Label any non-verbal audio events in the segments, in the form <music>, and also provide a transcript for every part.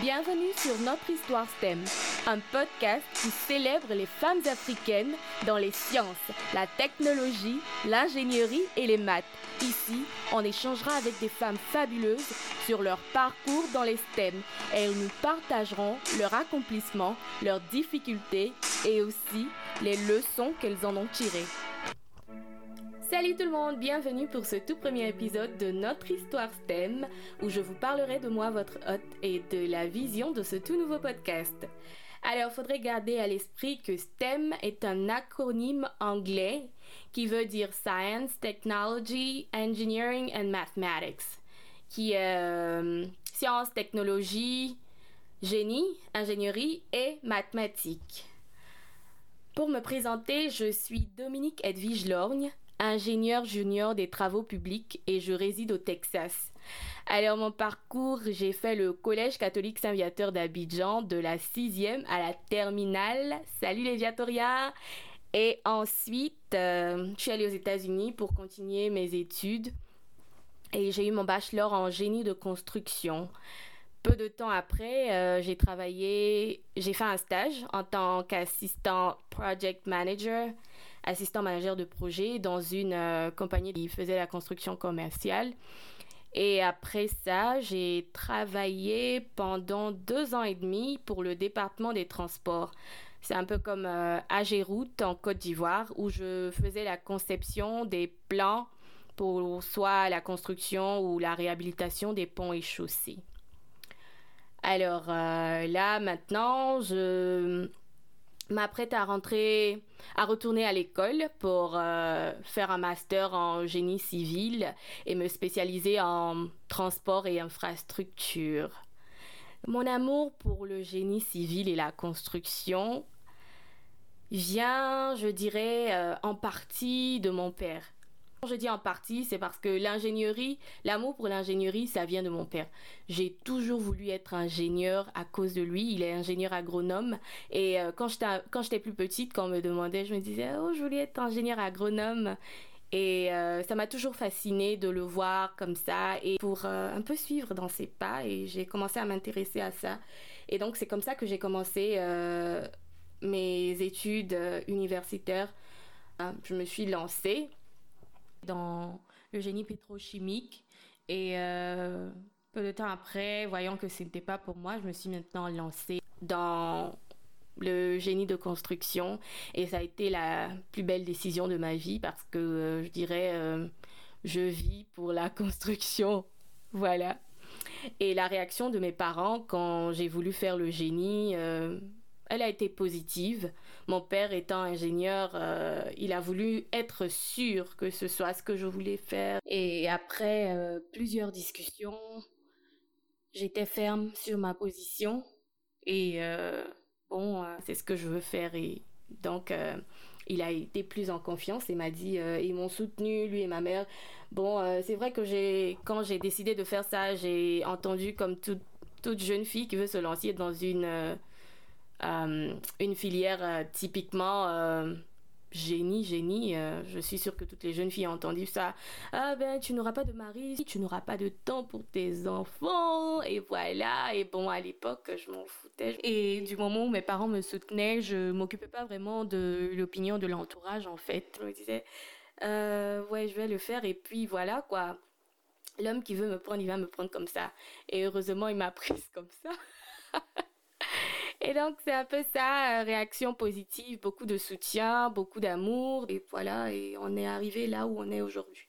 Bienvenue sur Notre Histoire STEM, un podcast qui célèbre les femmes africaines dans les sciences, la technologie, l'ingénierie et les maths. Ici, on échangera avec des femmes fabuleuses sur leur parcours dans les STEM et elles nous partageront leur accomplissement, leurs difficultés et aussi les leçons qu'elles en ont tirées. Salut tout le monde, bienvenue pour ce tout premier épisode de notre histoire STEM où je vous parlerai de moi, votre hôte, et de la vision de ce tout nouveau podcast. Alors, il faudrait garder à l'esprit que STEM est un acronyme anglais qui veut dire Science, Technology, Engineering and Mathematics, qui est euh, science, technologie, génie, ingénierie et mathématiques. Pour me présenter, je suis Dominique Edwige Lorgne, ingénieur junior des travaux publics et je réside au Texas. Alors mon parcours, j'ai fait le collège catholique Saint-Viateur d'Abidjan de la sixième à la terminale. Salut les Viatoriens Et ensuite, euh, je suis allée aux États-Unis pour continuer mes études et j'ai eu mon bachelor en génie de construction. Peu de temps après, euh, j'ai travaillé, j'ai fait un stage en tant qu'assistant project manager assistant manager de projet dans une euh, compagnie qui faisait la construction commerciale. Et après ça, j'ai travaillé pendant deux ans et demi pour le département des transports. C'est un peu comme euh, Agéroute en Côte d'Ivoire où je faisais la conception des plans pour soit la construction ou la réhabilitation des ponts et chaussées. Alors euh, là, maintenant, je m'apprête à rentrer, à retourner à l'école pour euh, faire un master en génie civil et me spécialiser en transport et infrastructure. Mon amour pour le génie civil et la construction vient, je dirais, euh, en partie de mon père. Je dis en partie, c'est parce que l'ingénierie, l'amour pour l'ingénierie, ça vient de mon père. J'ai toujours voulu être ingénieur à cause de lui. Il est ingénieur agronome. Et euh, quand j'étais plus petite, quand on me demandait, je me disais, oh, je voulais être ingénieur agronome. Et euh, ça m'a toujours fasciné de le voir comme ça et pour euh, un peu suivre dans ses pas. Et j'ai commencé à m'intéresser à ça. Et donc, c'est comme ça que j'ai commencé mes études universitaires. Je me suis lancée dans le génie pétrochimique. Et euh, peu de temps après, voyant que ce n'était pas pour moi, je me suis maintenant lancée dans le génie de construction. Et ça a été la plus belle décision de ma vie parce que euh, je dirais, euh, je vis pour la <laughs> construction. Voilà. Et la réaction de mes parents quand j'ai voulu faire le génie, elle a été positive. Mon père étant ingénieur, euh, il a voulu être sûr que ce soit ce que je voulais faire. Et après euh, plusieurs discussions, j'étais ferme sur ma position. Et euh, bon, c'est ce que je veux faire. Et donc, il a été plus en confiance et m'a dit, ils m'ont soutenu, lui et ma mère. Bon, c'est vrai que quand j'ai décidé de faire ça, j'ai entendu comme toute jeune fille qui veut se lancer dans une une filière euh, typiquement euh, génie, génie. je suis sûre que toutes les jeunes filles ont entendu ça. Ah ben, tu n'auras pas de mari, tu n'auras pas de temps pour tes enfants. Et voilà. Et bon, à l'époque, je m'en foutais. Et du moment où mes parents me soutenaient, je m'occupais pas vraiment de l'opinion de l'entourage, en fait. Je me disais, ouais, je vais le faire. Et puis voilà, quoi. L'homme qui veut me prendre, il va me prendre comme ça. Et heureusement, il m'a <laughs> prise comme ça. Et donc, c'est un peu ça, euh, réaction positive, beaucoup de soutien, beaucoup d'amour. Et voilà, et on est arrivé là où on est aujourd'hui.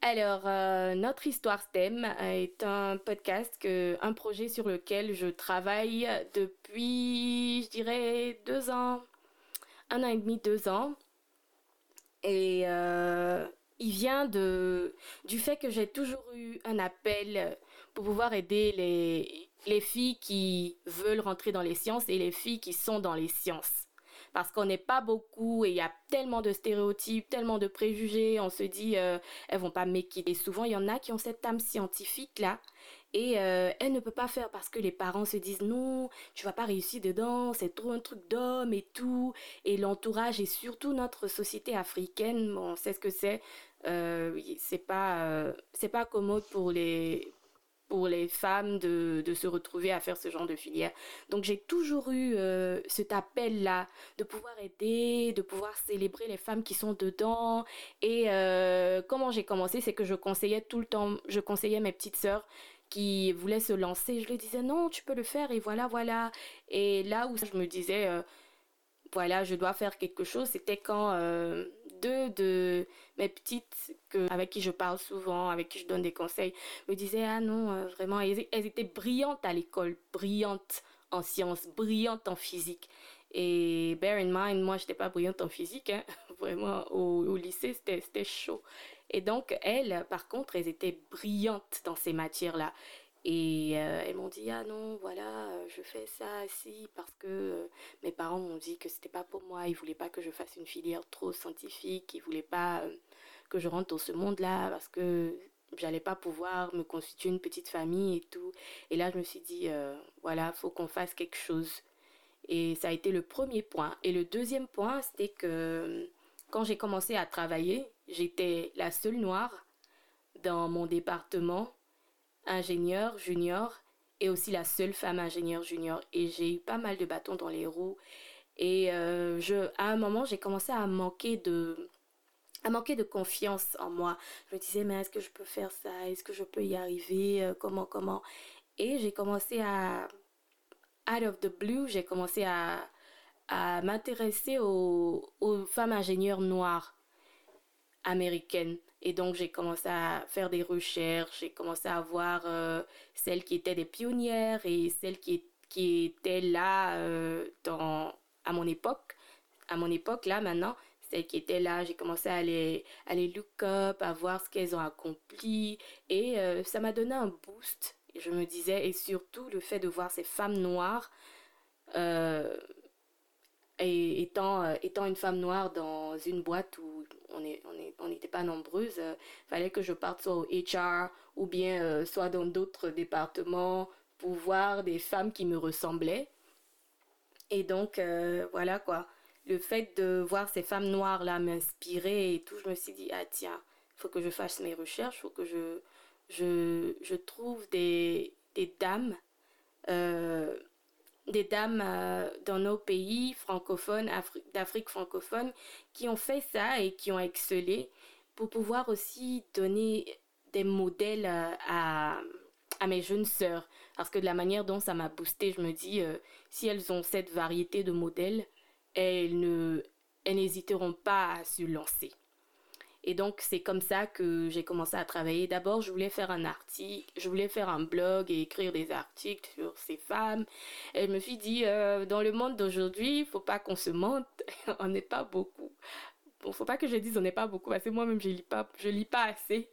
Alors, euh, notre histoire STEM est un podcast, un projet sur lequel je travaille depuis, je dirais, deux ans, un an et demi, deux ans. Et euh, il vient de, du fait que j'ai toujours eu un appel pour pouvoir aider les, les filles qui veulent rentrer dans les sciences et les filles qui sont dans les sciences. Parce qu'on n'est pas beaucoup et il y a tellement de stéréotypes, tellement de préjugés. On se dit, euh, elles vont pas m'équiper. Et souvent, il y en a qui ont cette âme scientifique-là. Et euh, elle ne peut pas faire parce que les parents se disent non, tu vas pas réussir dedans, c'est trop un truc d'homme et tout. Et l'entourage et surtout notre société africaine, on sait ce que c'est. Euh, c'est pas, euh, c'est pas commode pour les, pour les femmes de, de, se retrouver à faire ce genre de filière. Donc j'ai toujours eu euh, cet appel-là de pouvoir aider, de pouvoir célébrer les femmes qui sont dedans. Et euh, comment j'ai commencé, c'est que je conseillais tout le temps, je conseillais mes petites sœurs qui voulaient se lancer. Je leur disais non, tu peux le faire et voilà, voilà. Et là où je me disais, euh, voilà, je dois faire quelque chose, c'était quand deux de mes petites que, avec qui je parle souvent, avec qui je donne des conseils, me disaient Ah non, euh, vraiment, elles, étaient brillantes à l'école, brillantes en sciences, brillantes en physique. Et bear in mind, moi, je n'étais pas brillante en physique, hein. <laughs> vraiment, au lycée, c'était chaud. Et donc, elles, par contre, elles étaient brillantes dans ces matières-là. Et euh, elles m'ont dit ah non voilà euh, je fais ça si parce que euh, mes parents m'ont dit que c'était pas pour moi. Ils voulaient pas que je fasse une filière trop scientifique. Ils voulaient pas que je rentre dans ce monde là parce que j'allais pas pouvoir me constituer une petite famille et tout et là je me suis dit voilà faut qu'on fasse quelque chose et ça a été le premier point. Et le deuxième point c'était que quand j'ai commencé à travailler j'étais la seule noire dans mon département ingénieur junior et aussi la seule femme ingénieure junior. Et j'ai eu pas mal de bâtons dans les roues. Et euh, je, à un moment, j'ai commencé à manquer de à manquer de confiance en moi. Je me disais, mais est-ce que je peux faire ça? Est-ce que je peux y arriver? Euh, Comment, comment? Et j'ai commencé à, out of the blue, j'ai commencé à, à m'intéresser aux, aux femmes ingénieures noires américaines. Et donc, j'ai commencé à faire des recherches, j'ai commencé à voir euh, celles qui étaient des pionnières et celles qui, qui étaient là euh, dans, à mon époque. À mon époque, là, maintenant, celles qui étaient là, j'ai commencé à les, à les look up, à voir ce qu'elles ont accompli. Et euh, ça m'a donné un boost. Je me disais, et surtout le fait de voir ces femmes noires et étant, étant une femme noire dans une boîte où on n'était on est, on pas nombreuses, euh, fallait que je parte soit au HR ou bien euh, soit dans d'autres départements pour voir des femmes qui me ressemblaient. Et donc, voilà quoi. Le fait de voir ces femmes noires-là m'inspirer et tout, je me suis dit, ah tiens, il faut que je fasse mes recherches, il faut que je, je, je trouve des, des dames des dames euh, dans nos pays francophones, d'Afrique francophone, qui ont fait ça et qui ont excellé pour pouvoir aussi donner des modèles euh, à, à, mes jeunes sœurs. Parce que de la manière dont ça m'a boosté, je me dis, euh, si elles ont cette variété de modèles, elles elles n'hésiteront pas à se lancer. Et donc, c'est comme ça que j'ai commencé à travailler. D'abord, je voulais faire un article, je voulais faire un blog et écrire des articles sur ces femmes. Et je me suis dit, euh, dans le monde d'aujourd'hui, il faut pas qu'on se mente. <laughs> on n'est pas beaucoup. Bon, faut pas que je dise on n'est pas beaucoup, parce que moi-même, je lis lis pas assez.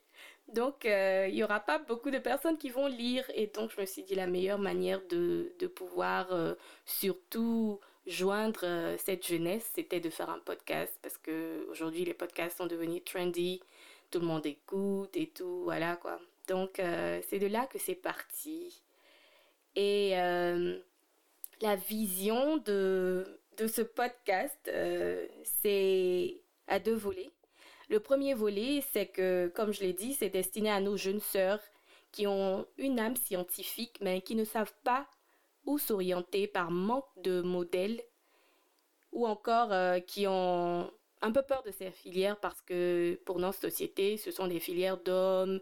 Donc, euh, il y aura pas beaucoup de personnes qui vont lire. Et donc, je me suis dit, la meilleure manière de, de pouvoir euh, surtout joindre euh, cette jeunesse, c'était de faire un podcast parce que aujourd'hui les podcasts sont devenus trendy, tout le monde écoute et tout, voilà quoi. Donc euh, c'est de là que c'est parti. Et euh, la vision de, de ce podcast, c'est à deux volets. Le premier volet, c'est que, comme je l'ai dit, c'est destiné à nos jeunes sœurs qui ont une âme scientifique, mais qui ne savent pas ou s'orienter par manque de modèles ou encore euh, qui ont un peu peur de ces filières parce que pour notre société, ce sont des filières d'hommes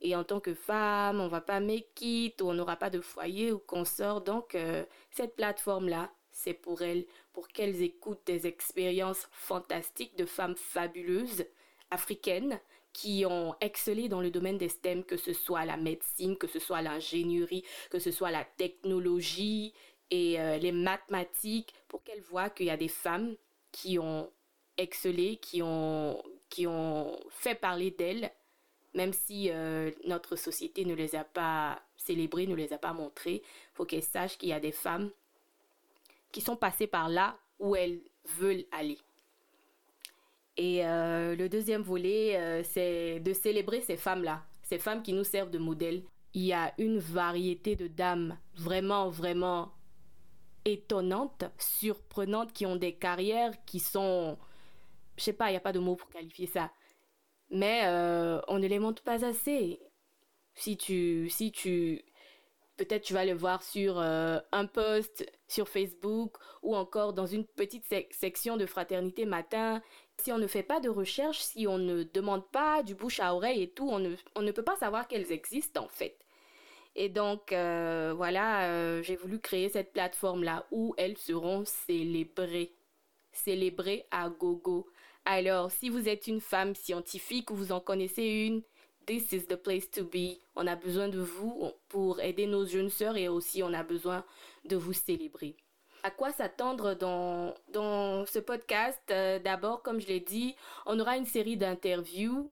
et en tant que femme, on va pas it ou on n'aura pas de foyer ou qu'on sort. Donc euh, cette plateforme-là, c'est pour elles, pour qu'elles écoutent des expériences fantastiques de femmes fabuleuses africaines qui ont excellé dans le domaine des STEM, que ce soit la médecine, que ce soit l'ingénierie, que ce soit la technologie et euh, les mathématiques, pour qu'elles voient qu'il y a des femmes qui ont excellé, qui ont, qui ont fait parler d'elles, même si euh, notre société ne les a pas célébrées, ne les a pas montrées. Il faut qu'elles sachent qu'il y a des femmes qui sont passées par là où elles veulent aller. Et euh, le deuxième volet, euh, c'est de célébrer ces femmes-là, ces femmes qui nous servent de modèle. Il y a une variété de dames vraiment, vraiment étonnantes, surprenantes, qui ont des carrières qui sont... Je sais pas, il n'y a pas de mot pour qualifier ça. Mais euh, on ne les montre pas assez. Si tu, si tu, peut-être tu vas le voir sur un post sur Facebook ou encore dans une petite section de fraternité matin. Si on ne fait pas de recherche, si on ne demande pas du bouche à oreille et tout, on ne, peut pas savoir qu'elles existent en fait. Et donc, euh, voilà, euh, j'ai voulu créer cette plateforme-là où elles seront célébrées. Célébrées à gogo. Alors, si vous êtes une femme scientifique ou vous en connaissez une, this is the place to be. On a besoin de vous pour aider nos jeunes sœurs et aussi on a besoin de vous célébrer. À quoi s'attendre dans, dans ce podcast euh, D'abord, comme je l'ai dit, on aura une série d'interviews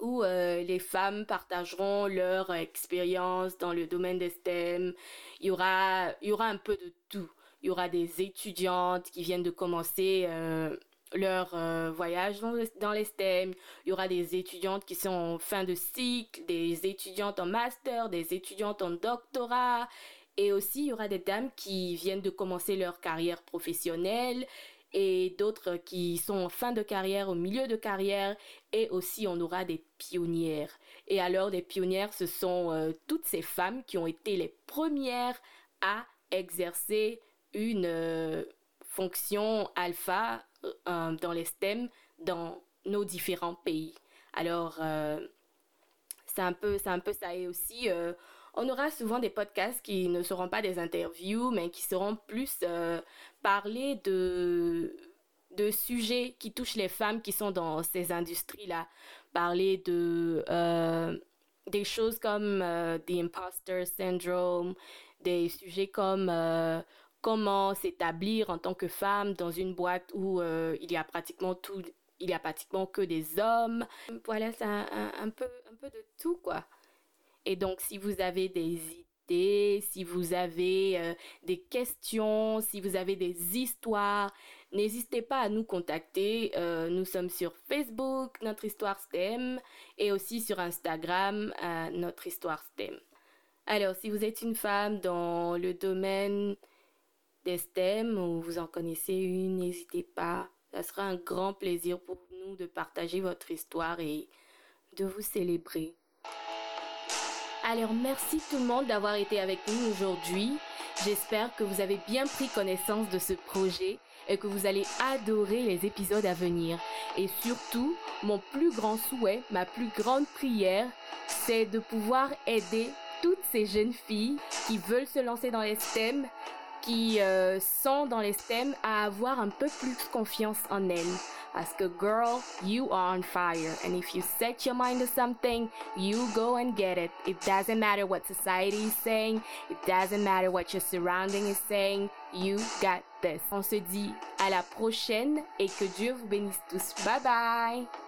où euh, les femmes partageront leur expérience dans le domaine des STEM. Il y aura, il y aura un peu de tout. Il y aura des étudiantes qui viennent de commencer euh, leur voyage dans, dans, les STEM. Il y aura des étudiantes qui sont en fin de cycle, des étudiantes en master, des étudiantes en doctorat. Et aussi, il y aura des dames qui viennent de commencer leur carrière professionnelle et d'autres qui sont en fin de carrière, au milieu de carrière, et aussi on aura des pionnières. Et alors des pionnières, ce sont euh, toutes ces femmes qui ont été les premières à exercer une euh, fonction alpha euh, dans les STEM dans nos différents pays. Alors c'est un peu, c'est un peu ça et aussi on aura souvent des podcasts qui ne seront pas des interviews, mais qui seront plus euh, parler de, de sujets qui touchent les femmes qui sont dans ces industries-là. Parler de euh, des choses comme euh, the imposter syndrome, des sujets comme comment s'établir en tant que femme dans une boîte où il y a pratiquement tout, il y a pratiquement que des hommes. Voilà, c'est un, peu, un peu de tout, quoi. Et donc, si vous avez des idées, si vous avez euh, des questions, si vous avez des histoires, n'hésitez pas à nous contacter. Euh, nous sommes sur Facebook, Notre Histoire STEM, et aussi sur Instagram, euh, Notre Histoire STEM. Alors, si vous êtes une femme dans le domaine des STEM ou vous en connaissez une, n'hésitez pas. Ça sera un grand plaisir pour nous de partager votre histoire et de vous célébrer. Alors merci tout le monde d'avoir été avec nous aujourd'hui. J'espère que vous avez bien pris connaissance de ce projet et que vous allez adorer les épisodes à venir. Et surtout, mon plus grand souhait, ma plus grande prière, c'est de pouvoir aider toutes ces jeunes filles qui veulent se lancer dans les STEM, qui euh, sont dans les STEM, à avoir un peu plus confiance en elles Ask a girl, you are on fire. And if you set your mind to something, you go and get it. It doesn't matter what society is saying. It doesn't matter what your surrounding is saying. You got this. On se dit à la prochaine et que Dieu vous bénisse tous. Bye bye.